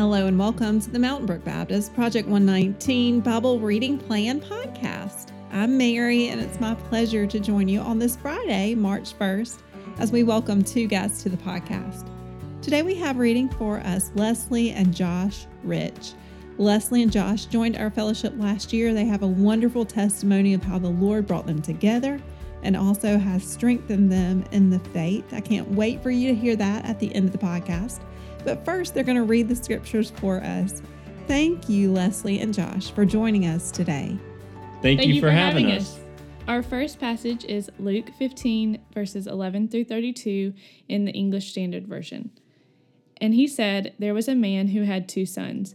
Hello and welcome to the Mountain Brook Baptist Project 119 Bible Reading Plan podcast. I'm Mary, and it's my pleasure to join you on this Friday, March 1st, as we welcome two guests to the podcast. Today we have reading for us Leslie and Josh Rich. Leslie and Josh joined our fellowship last year. They have a wonderful testimony of how the Lord brought them together and also has strengthened them in the faith. I can't wait for you to hear that at the end of the podcast. But first, they're going to read the scriptures for us. Thank you, Leslie and Josh, for joining us today. Thank, Thank you, you for, for having, having us. Our first passage is Luke 15, verses 11 through 32 in the English Standard Version. And he said, There was a man who had two sons.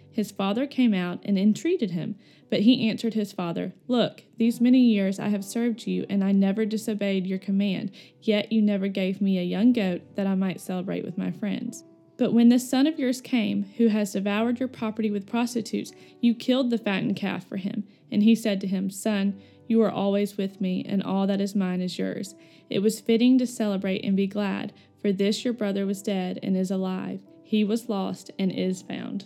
His father came out and entreated him. But he answered his father, Look, these many years I have served you, and I never disobeyed your command, yet you never gave me a young goat that I might celebrate with my friends. But when this son of yours came, who has devoured your property with prostitutes, you killed the fattened calf for him. And he said to him, Son, you are always with me, and all that is mine is yours. It was fitting to celebrate and be glad, for this your brother was dead and is alive. He was lost and is found.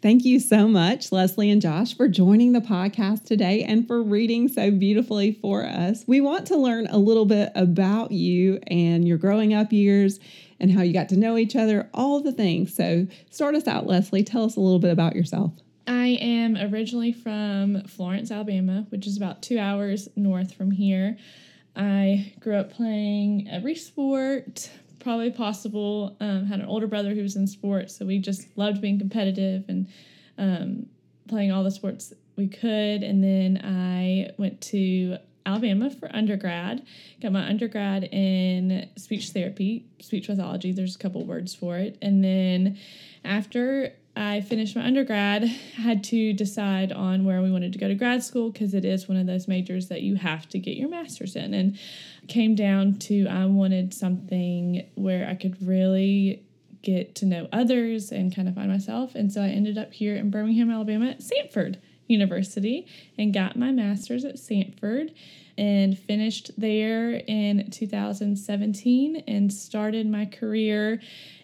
Thank you so much, Leslie and Josh, for joining the podcast today and for reading so beautifully for us. We want to learn a little bit about you and your growing up years and how you got to know each other, all the things. So, start us out, Leslie. Tell us a little bit about yourself. I am originally from Florence, Alabama, which is about two hours north from here. I grew up playing every sport probably possible. Um, had an older brother who was in sports, so we just loved being competitive and um, playing all the sports we could. And then I went to Alabama for undergrad. Got my undergrad in speech therapy, speech pathology. There's a couple words for it. And then after I finished my undergrad, had to decide on where we wanted to go to grad school because it is one of those majors that you have to get your master's in. And came down to I wanted something where I could really get to know others and kind of find myself. And so I ended up here in Birmingham, Alabama at Samford University and got my master's at Samford and finished there in 2017 and started my career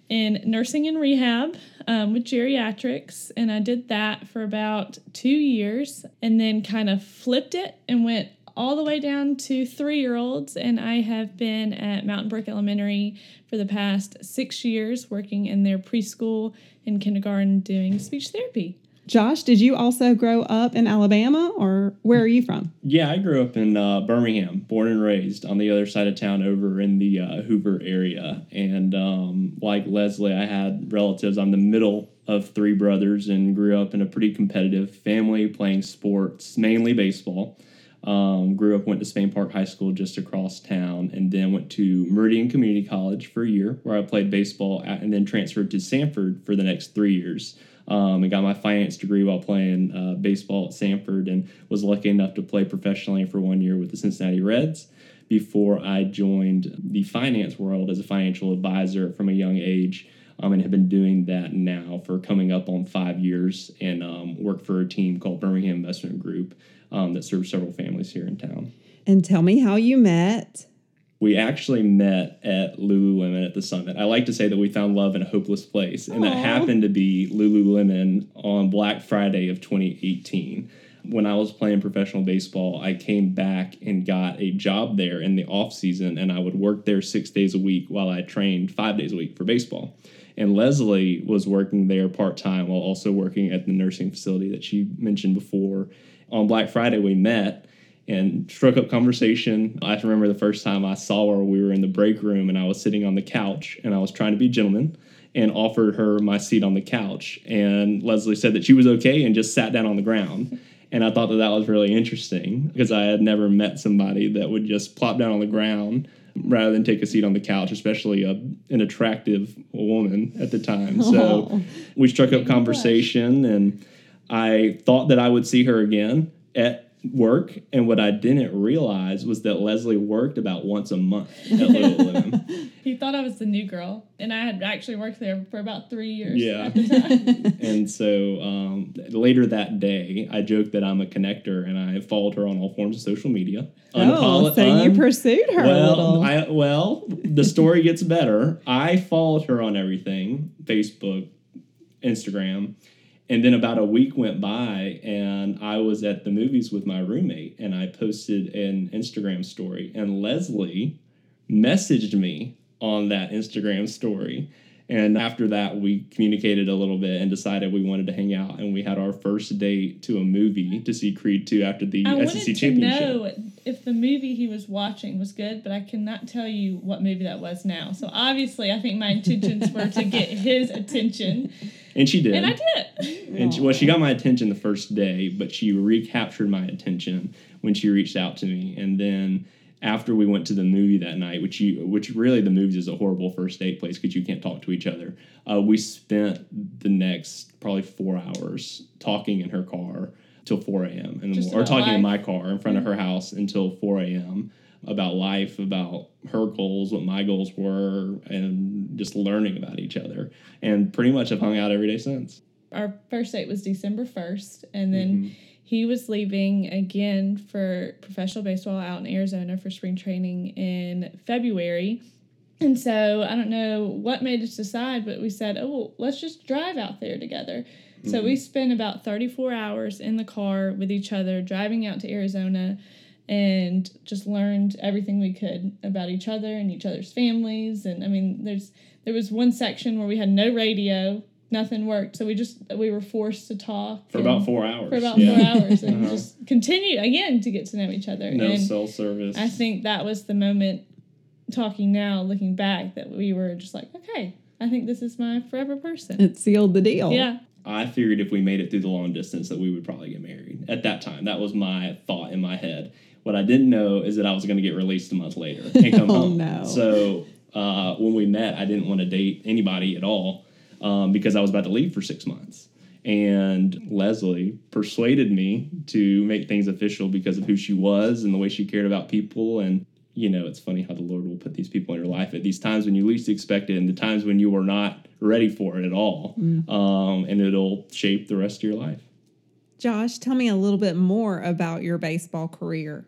in nursing and rehab um, with geriatrics. And I did that for about two years and then kind of flipped it and went all the way down to three year olds. And I have been at Mountain Brook Elementary for the past six years, working in their preschool and kindergarten doing speech therapy. Josh, did you also grow up in Alabama or where are you from? Yeah, I grew up in uh, Birmingham, born and raised on the other side of town over in the uh, Hoover area. And um, like Leslie, I had relatives. I'm the middle of three brothers and grew up in a pretty competitive family playing sports, mainly baseball. Um, grew up, went to Spain Park High School just across town, and then went to Meridian Community College for a year where I played baseball, at, and then transferred to Samford for the next three years. Um, and got my finance degree while playing uh, baseball at Samford and was lucky enough to play professionally for one year with the Cincinnati Reds before I joined the finance world as a financial advisor from a young age. Um, and have been doing that now for coming up on five years and um, work for a team called Birmingham Investment Group um, that serves several families here in town. And tell me how you met. We actually met at Lululemon at the summit. I like to say that we found love in a hopeless place, and that happened to be Lululemon on Black Friday of 2018. When I was playing professional baseball, I came back and got a job there in the off season, and I would work there six days a week while I trained five days a week for baseball. And Leslie was working there part time while also working at the nursing facility that she mentioned before. On Black Friday, we met and struck up conversation. I can remember the first time I saw her, we were in the break room and I was sitting on the couch and I was trying to be a gentleman and offered her my seat on the couch. And Leslie said that she was okay and just sat down on the ground. And I thought that that was really interesting because I had never met somebody that would just plop down on the ground rather than take a seat on the couch, especially a, an attractive woman at the time. So Oh. we struck up oh me conversation and I thought that I would see her again at work. And what I didn't realize was that Leslie worked about once a month at Lululemon. He thought I was the new girl, and I had actually worked there for about three years. Yeah. At the time. and so um, later that day, I joked that I'm a connector and I followed her on all forms of social media. Oh, Unapolo- so you un- pursued her a well, little. I, well, the story gets better. I followed her on everything Facebook, Instagram. And then about a week went by, and I was at the movies with my roommate, and I posted an Instagram story. And Leslie messaged me on that Instagram story. And after that, we communicated a little bit and decided we wanted to hang out. And we had our first date to a movie to see Creed 2 after the I SEC wanted to Championship. know if the movie he was watching was good, but I cannot tell you what movie that was now. So obviously, I think my intentions were to get his attention, And she did. and I did. And she, well, she got my attention the first day, but she recaptured my attention when she reached out to me. And then after we went to the movie that night, which you, which really the movies is a horrible first date place because you can't talk to each other. Uh, we spent the next probably four hours talking in her car till 4 a.m. in the Just or talking in my car in front of her house until 4 a.m. about life, about her goals, what my goals were, and just learning about each other. And pretty much have hung out every day since. Our first date was December first, and then. Mm-hmm. He was leaving again for professional baseball out in Arizona for spring training in February. And so I don't know what made us decide, but we said, oh, well, let's just drive out there together. So we spent about 34 hours in the car with each other, driving out to Arizona, and just learned everything we could about each other and each other's families. And I mean, there's there was one section where we had no radio, nothing worked, so we just we were forced to talk for about four hours. for about Yeah. four hours and Uh-huh. just continue again to get to know each other. No and cell service. I think that was the moment talking now, looking back, that we were just like, okay, I think this is my forever person. it sealed the deal. Yeah. I figured if we made it through the long distance that we would probably get married. At that time, that was my thought in my head. What I didn't know is that I was going to get released a month later and come Oh, home. no. So uh, when we met, I didn't want to date anybody at all um, because I was about to leave for six months. And Leslie persuaded me to make things official because of who she was and the way she cared about people. And, you know, it's funny how the Lord will put these people in your life at these times when you least expect it and the times when you were not ready for it at all. Um, and it'll shape the rest of your life. Josh, tell me a little bit more about your baseball career.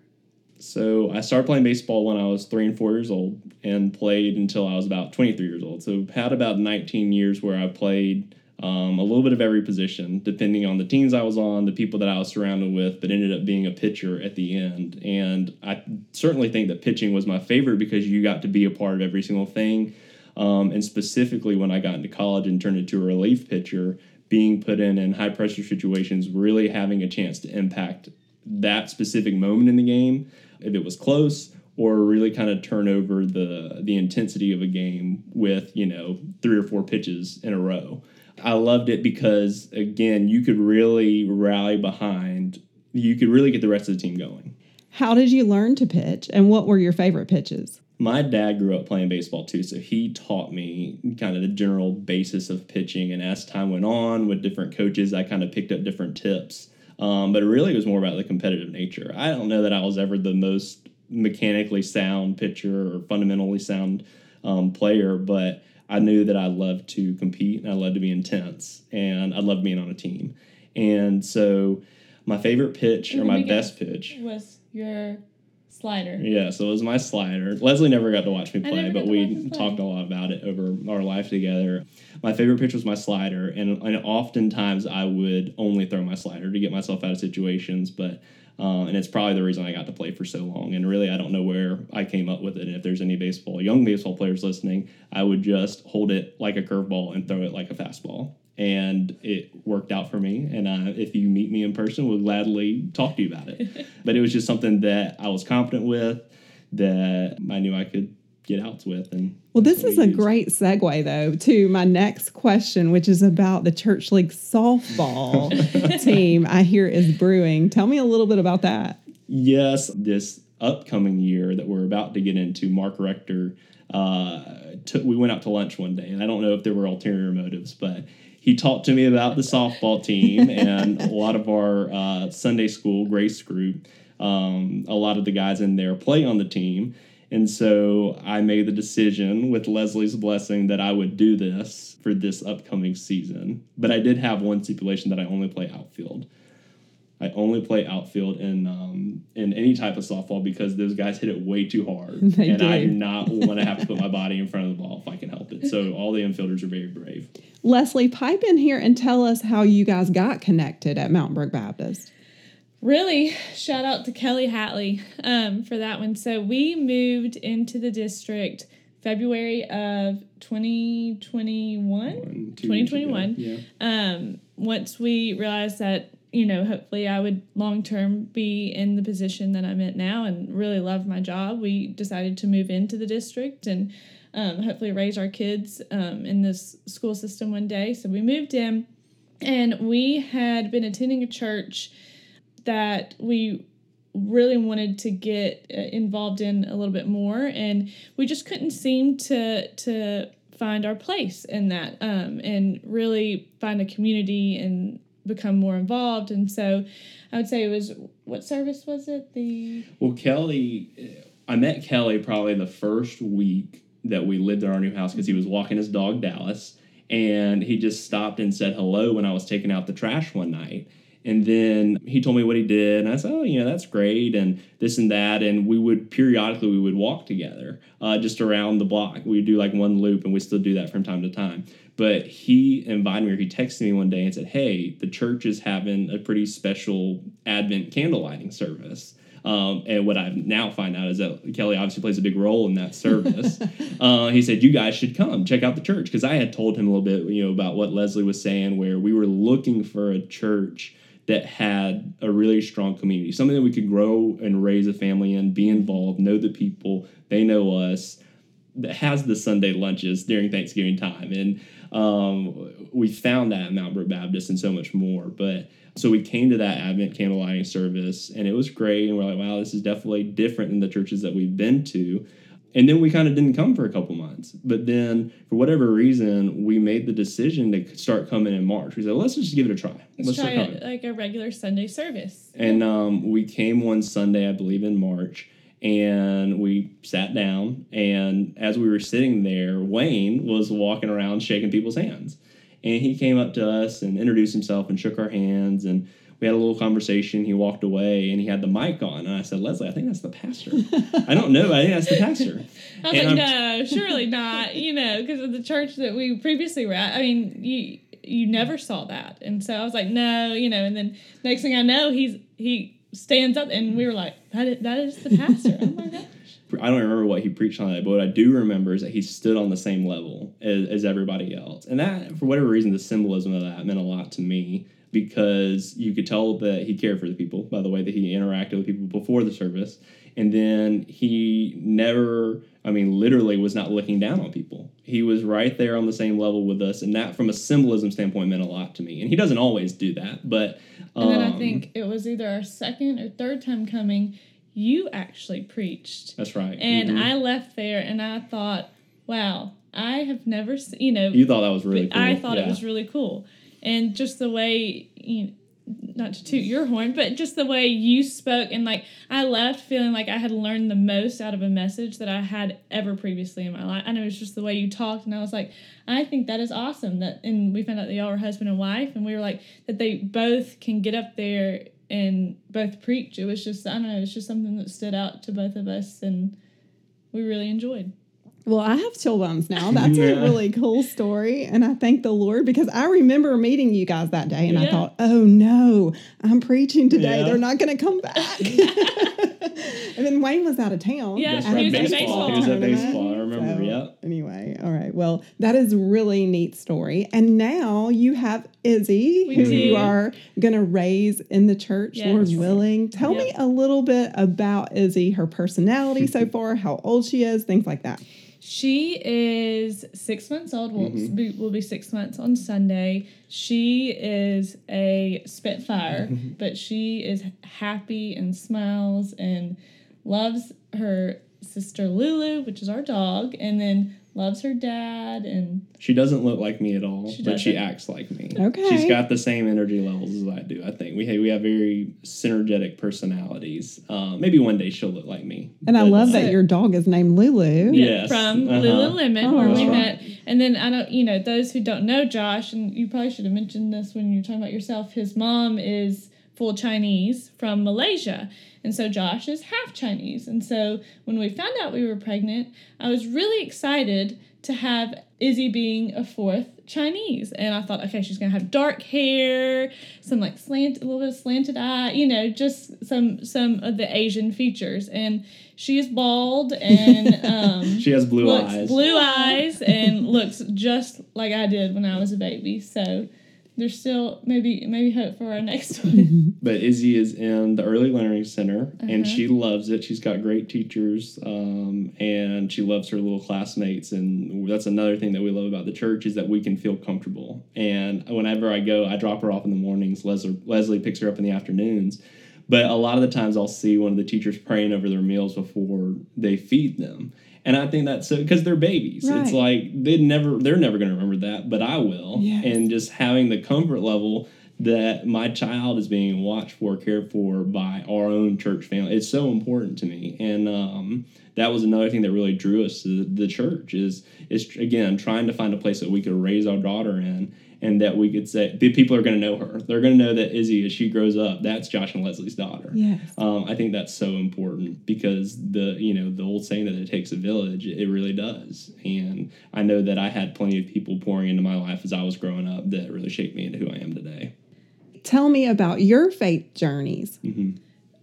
So I started playing baseball when I was three and four years old and played until I was about 23 years old. So had about 19 years where I played um, a little bit of every position, depending on the teams I was on, the people that I was surrounded with, but ended up being a pitcher at the end. And I certainly think that pitching was my favorite because you got to be a part of every single thing. Um, and specifically when I got into college and turned into a relief pitcher, being put in in high pressure situations, really having a chance to impact that specific moment in the game, if it was close, or really kind of turn over the the intensity of a game with you know three or four pitches in a row. I loved it because again, you could really rally behind. You could really get the rest of the team going. How did you learn to pitch, and what were your favorite pitches? my dad grew up playing baseball too, so he taught me kind of the general basis of pitching. And as time went on with different coaches, I kind of picked up different tips. Um, but it really was more about the competitive nature. I don't know that I was ever the most mechanically sound pitcher or fundamentally sound um, player, but I knew that I loved to compete and I loved to be intense and I loved being on a team. And so my favorite pitch or my best pitch was your slider. Yeah, so it was my slider. Leslie never got to watch me play, but we talked a lot about it over our life together. My favorite pitch was my slider, and, and oftentimes I would only throw my slider to get myself out of situations, but uh, and it's probably the reason I got to play for so long. And really, I don't know where I came up with it. And if there's any baseball, young baseball players listening, I would just hold it like a curveball and throw it like a fastball and it worked out for me. And uh, if you meet me in person, we'll gladly talk to you about it. but it was just something that I was confident with, that I knew I could get outs with. And well, this is a used. great segue though to my next question, which is about the church league softball team. I hear is brewing. Tell me a little bit about that. Yes, this upcoming year that we're about to get into, Mark Rector. Uh, took, we went out to lunch one day, and I don't know if there were ulterior motives, but he talked to me about the softball team and a lot of our uh, Sunday school grace group. Um, a lot of the guys in there play on the team. And so I made the decision with Leslie's blessing that I would do this for this upcoming season. But I did have one stipulation that I only play outfield. I only play outfield in um, in any type of softball because those guys hit it way too hard, they and do. I do not want to have to put my body in front of the ball if I can help it. So all the infielders are very brave. Leslie, pipe in here and tell us how you guys got connected at Mountain Brook Baptist. Really, shout out to Kelly Hatley um, for that one. So we moved into the district February of 2021. 2021. Yeah. Um, once we realized that, you know, hopefully I would long term be in the position that I'm in now and really love my job, we decided to move into the district and um, hopefully raise our kids um, in this school system one day. So we moved in, and we had been attending a church that we really wanted to get uh, involved in a little bit more, and we just couldn't seem to to find our place in that um, and really find a community and become more involved. And so I would say it was what service was it? The well, Kelly. Uh, I met Kelly probably the first week that we lived in our new house because he was walking his dog Dallas, and he just stopped and said hello when I was taking out the trash one night. And then he told me what he did, and I said, "Oh, you know, that's great," and this and that. And we would periodically we would walk together, uh, just around the block. We do like one loop, and we still do that from time to time. But he invited me, or he texted me one day and said, "Hey, the church is having a pretty special Advent candle lighting service." Um, and what I now find out is that Kelly obviously plays a big role in that service. uh, he said, "You guys should come check out the church," because I had told him a little bit, you know, about what Leslie was saying, where we were looking for a church that had a really strong community, something that we could grow and raise a family in, be involved, know the people, they know us, that has the Sunday lunches during Thanksgiving time, and um, we found that at Mountain Brook Baptist and so much more, but so we came to that Advent candle lighting service and it was great. And we're like, wow, this is definitely different than the churches that we've been to. And then we kind of didn't come for a couple months. But then, for whatever reason, we made the decision to start coming in March. We said, let's just give it a try. Let's, let's try it like a regular Sunday service. And um, we came one Sunday, I believe, in March and we sat down and as we were sitting there wayne was walking around shaking people's hands and he came up to us and introduced himself and shook our hands and we had a little conversation. He walked away and he had the mic on. And I said, Leslie, I think that's the pastor. I don't know. I think that's the pastor. I was and like, I'm, no, surely not. You know, because of the church that we previously were at. I mean, you you never saw that. And so I was like, no, you know. And then next thing I know, he's he stands up and we were like, that is, that is the pastor. oh my gosh. I don't remember what he preached on that, but what I do remember is that he stood on the same level as, as everybody else. And that, for whatever reason, the symbolism of that meant a lot to me because you could tell that he cared for the people by the way that he interacted with people before the service. And then he never, I mean, literally was not looking down on people. He was right there on the same level with us. And that, from a symbolism standpoint, meant a lot to me. And he doesn't always do that. But. And then I um, think it was either our second or third time coming, you actually preached. That's right. And Mhm. I left there and I thought, wow, I have never seen, you know, You thought that was really cool. I thought it was really cool. And just the way, you not to toot your horn, but just the way you spoke and like I left feeling like I had learned the most out of a message that I had ever previously in my life. I know it's just the way you talked, and I was like, I think that is awesome. That and we found out that y'all were husband and wife, and we were like that they both can get up there and both preach. It was just I don't know, it's just something that stood out to both of us, and we really enjoyed. Well, I have chill bumps now. That's a really cool story. And I thank the Lord because I remember meeting you guys that day and I thought, oh no, I'm preaching today. Yeah. They're not going to come back. and then Wayne was out of town. Yeah, right. he was at baseball. baseball He was at baseball. I remember. So, Yep. Anyway, all right. Well, that is really neat story. And now you have Izzy, We who do. you are going to raise in the church, Yes. Lord willing. Tell me a little bit about Izzy, her personality so far, how old she is, things like that. She is six months old. Will mm-hmm. be, will be six months on Sunday. She is a spitfire, mm-hmm. but she is happy and smiles and loves her sister Lulu, which is our dog, and then loves her dad and She doesn't look like me at all, She but she doesn't. acts like me. Okay. She's got the same energy levels as I do. I think we have, we have very synergetic personalities. Uh, maybe one day she'll look like me. And I love uh, that your dog is named Lulu. Yes. from Uh-huh. Lululemon where Oh. we That's met. And then I don't, you know, those who don't know Josh, and you probably should have mentioned this when you're talking about yourself. His mom is full Chinese from Malaysia, and so Josh is half Chinese. And so when we found out we were pregnant, I was really excited to have Izzy being a fourth Chinese. And I thought, okay, she's gonna have dark hair, some like slant, a little bit of slanted eye, you know, just some some of the Asian features. And she is bald and um, She has blue looks eyes. blue eyes and looks just like I did when I was a baby. So there's still maybe maybe hope for our next one. But Izzy is in the early learning center, and Uh-huh. she loves it. She's got great teachers, um, and she loves her little classmates. And that's another thing that we love about the church is that we can feel comfortable. And whenever I go, I drop her off in the mornings. Leslie, Leslie picks her up in the afternoons. But a lot of the times, I'll see one of the teachers praying over their meals before they feed them. And I think that's so because they're babies. It's like they never, they're never going to remember that, but I will. Yes. And just having the comfort level that my child is being watched for, cared for by our own church family. It's so important to me, and um, that was another thing that really drew us to the, the church. Is is again trying to find a place that we could raise our daughter in, and that we could say the people are going to know her. They're going to know that Izzy, as she grows up, that's Josh and Leslie's daughter. Yes. Um, I think that's so important because the you know the old saying that it takes a village, it really does. And I know that I had plenty of people pouring into my life as I was growing up that really shaped me into who I am today. Tell me about your faith journeys. hmm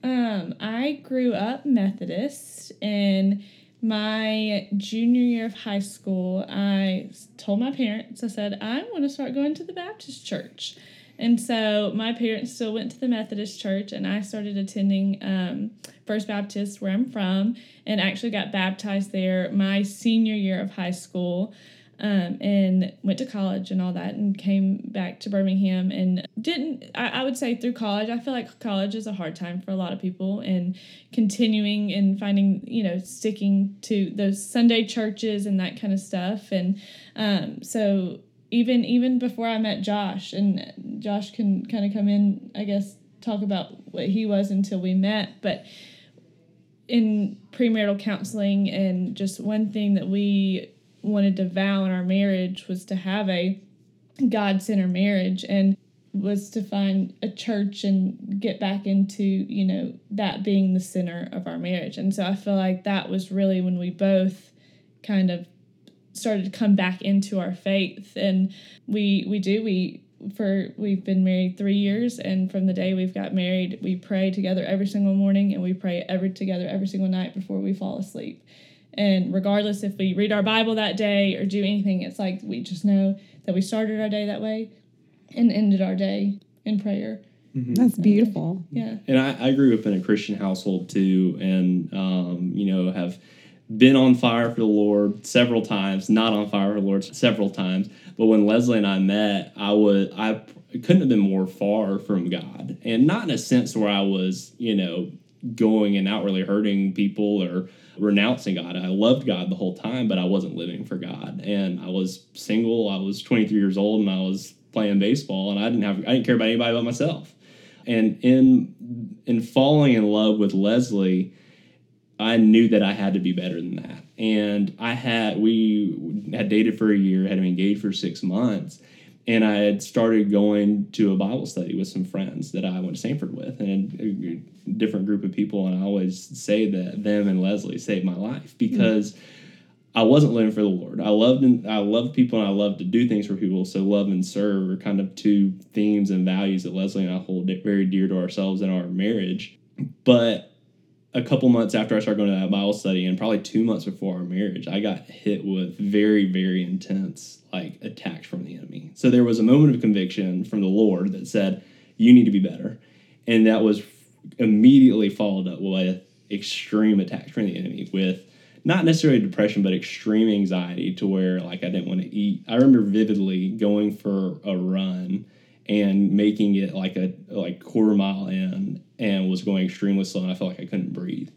Um, I grew up Methodist, and my junior year of high school, I told my parents, I said, I want to start going to the Baptist church. And so my parents still went to the Methodist church, and I started attending um, First Baptist, where I'm from, and actually got baptized there my senior year of high school um, and went to college and all that and came back to Birmingham and didn't I, I would say through college I feel like college is a hard time for a lot of people and continuing and finding you know sticking to those Sunday churches and that kind of stuff. And um, so even even before I met Josh and Josh can kind of come in I guess talk about what he was until we met but in premarital counseling and just one thing that we wanted to vow in our marriage was to have a god-centered marriage and was to find a church and get back into you know that being the center of our marriage and so i feel like that was really when we both kind of started to come back into our faith and we we do we for we've been married three years, and from the day we've got married, we pray together every single morning, and we pray every together every single night before we fall asleep. And regardless if we read our Bible that day or do anything, it's like we just know that we started our day that way and ended our day in prayer. That's beautiful. Yeah. And I, I grew up in a Christian household too, and um, you know have been on fire for the Lord several times, not on fire for the Lord several times. But when Leslie and I met, I was I couldn't have been more far from God, and not in a sense where I was you know going and outwardly hurting people or renouncing God. I loved God the whole time, but I wasn't living for God, and I was single. I was 23 years old, and I was playing baseball, and I didn't have I didn't care about anybody but myself. And in in falling in love with Leslie, I knew that I had to be better than that. And I had we had dated for a year, had been engaged for six months, and I had started going to a Bible study with some friends that I went to Samford with, and a different group of people. And I always say that them and Leslie saved my life hmm. because. I wasn't living for the Lord. I loved and I loved people and I loved to do things for people. So love and serve are kind of two themes and values that Leslie and I hold very dear to ourselves in our marriage. But a couple months after I started going to that Bible study, and probably two months before our marriage, I got hit with very, very intense like attacks from the enemy. So there was a moment of conviction from the Lord that said, "You need to be better," and that was immediately followed up with extreme attacks from the enemy with not necessarily depression, but extreme anxiety to where like I didn't want to eat. I remember vividly going for a run and making it like a like quarter mile in and was going extremely slow and I felt like I couldn't breathe.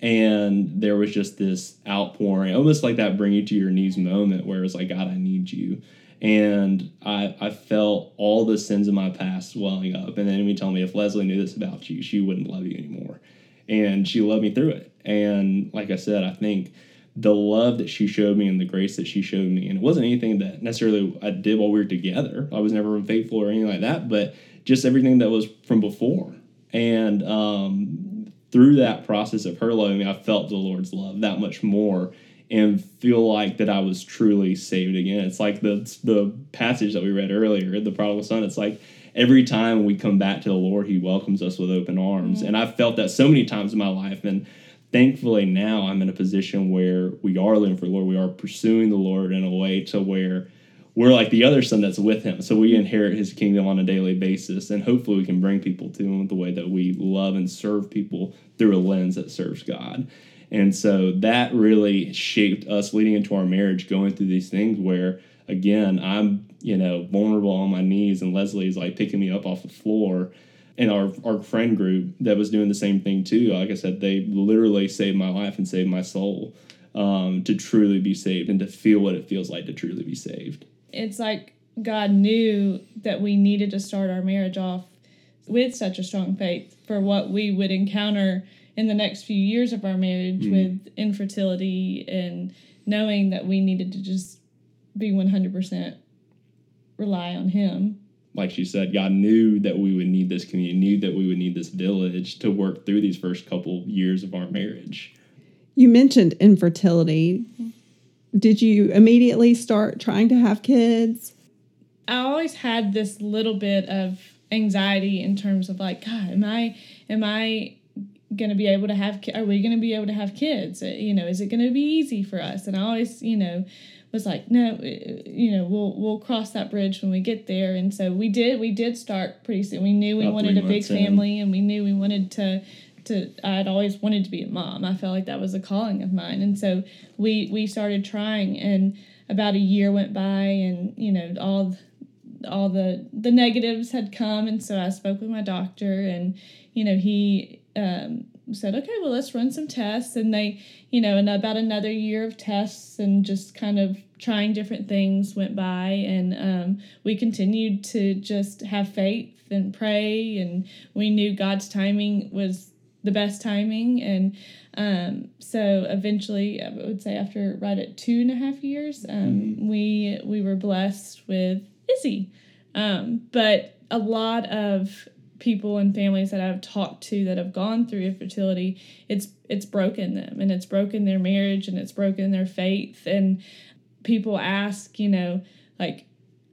And there was just this outpouring, almost like that bring you to your knees moment where it's like, God, I need you. And I, I felt all the sins of my past welling up. And the enemy told me if Leslie knew this about you, she wouldn't love you anymore. And she loved me through it. And like I said, I think the love that she showed me and the grace that she showed me, and it wasn't anything that necessarily I did while we were together. I was never unfaithful or anything like that, but just everything that was from before. And um, through that process of her loving me, I felt the Lord's love that much more and feel like that I was truly saved again. It's like the the passage that we read earlier, the prodigal son. It's like every time we come back to the Lord, He welcomes us with open arms. Mm-hmm. And I've felt that so many times in my life. And thankfully now I'm in a position where we are living for the Lord. We are pursuing the Lord in a way to where we're like the other son that's with him. So we inherit his kingdom on a daily basis. And hopefully we can bring people to him the way that we love and serve people through a lens that serves God. And so that really shaped us leading into our marriage, going through these things where, again, I'm, you know, vulnerable on my knees and Leslie's like picking me up off the floor. And our, our friend group that was doing the same thing too, like I said, they literally saved my life and saved my soul um, to truly be saved and to feel what it feels like to truly be saved. It's like God knew that we needed to start our marriage off with such a strong faith for what we would encounter in the next few years of our marriage with infertility and knowing that we needed to just be 100% rely on Him. Like she said, God knew that we would need this community, knew that we would need this village to work through these first couple years of our marriage. You mentioned infertility. Did you immediately start trying to have kids? I always had this little bit of anxiety in terms of like, God, am I am I gonna be able to have? ki- Are we gonna be able to have kids? You know, is it gonna be easy for us? And I always, you know, was like, no, uh, you know, we'll we'll cross that bridge when we get there. And so we did. We did start pretty soon. We knew we About wanted a big months in. family, and we knew we wanted to. To, I'd always wanted to be a mom. I felt like that was a calling of mine, and so we we started trying. And about a year went by, and you know all all the the negatives had come and so i spoke with my doctor and you know he um, said okay well let's run some tests and they you know and about another year of tests and just kind of trying different things went by and um, we continued to just have faith and pray and we knew god's timing was the best timing and um, so eventually i would say after right at two and a half years um, we we were blessed with Izzy. Um, but a lot of people and families that I've talked to that have gone through infertility, it's it's broken them and it's broken their marriage and it's broken their faith. And people ask, you know, like,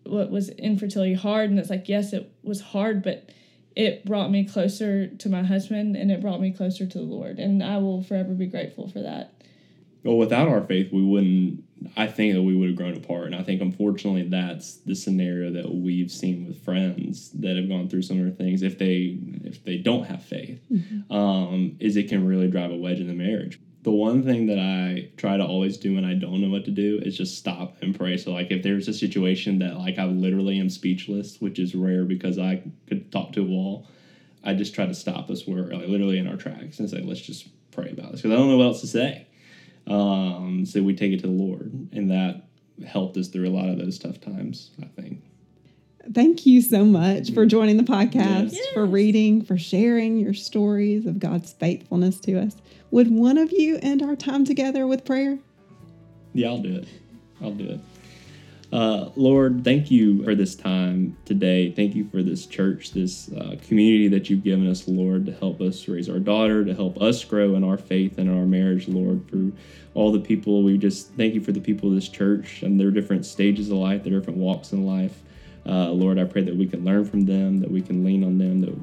what was infertility hard, and it's like yes, it was hard, but it brought me closer to my husband and it brought me closer to the Lord, and I will forever be grateful for that. Well, without our faith, we wouldn't. I think that we would have grown apart, and I think unfortunately that's the scenario that we've seen with friends that have gone through similar things. If they if they don't have faith, mm-hmm. um, is it can really drive a wedge in the marriage. The one thing that I try to always do when I don't know what to do is just stop and pray. So like if there's a situation that like I literally am speechless, which is rare because I could talk to a wall, I just try to stop us where like literally in our tracks and say let's just pray about this because I don't know what else to say um, so we take it to the Lord, and that helped us through a lot of those tough times, I think. Thank you so much for joining the podcast, yes. for reading, for sharing your stories of God's faithfulness to us. Would one of you end our time together with prayer? Yeah, I'll do it. I'll do it. Uh, Lord, thank you for this time today. Thank you for this church, this uh, community that you've given us, Lord, to help us raise our daughter, to help us grow in our faith and our marriage, Lord. For all the people, we just thank you for the people of this church and their different stages of life, their different walks in life. Uh, Lord, I pray that we can learn from them, that we can lean on them, that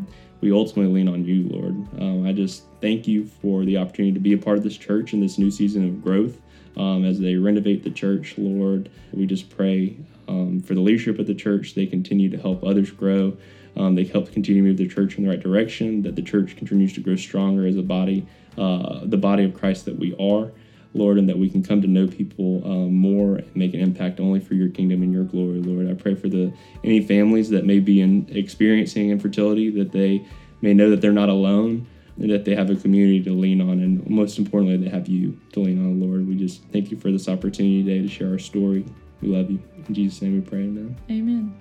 we ultimately lean on you, Lord. Um, I just thank you for the opportunity to be a part of this church in this new season of growth um, as they renovate the church, Lord. We just pray um, for the leadership of the church. They continue to help others grow. Um, they help continue to move the church in the right direction, that the church continues to grow stronger as a body, uh, the body of Christ that we are, Lord, and that we can come to know people um, more and make an impact only for your kingdom and your glory, Lord. I pray for the any families that may be in, experiencing infertility, that they may know that they're not alone and that they have a community to lean on, and most importantly, they have you to lean on, Lord. We just thank you for this opportunity today to share our story. We love you. In Jesus' name we pray, amen. Amen.